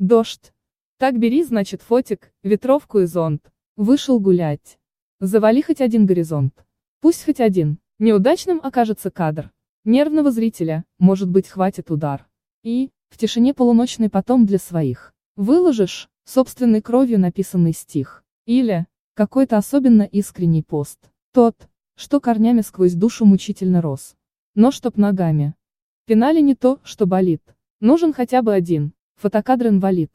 Дождь. Так бери, значит, фотик, ветровку и зонт. Вышел гулять. Завали хоть один горизонт. Пусть хоть один. Неудачным окажется кадр. Нервного зрителя, может быть, хватит удар. И, в тишине полуночной потом для своих. Выложишь, собственной кровью написанный стих. Или, какой-то особенно искренний пост. Тот, что корнями сквозь душу мучительно рос. Но чтоб ногами. Пинали не то, что болит. Нужен хотя бы один, фотокадр инвалид.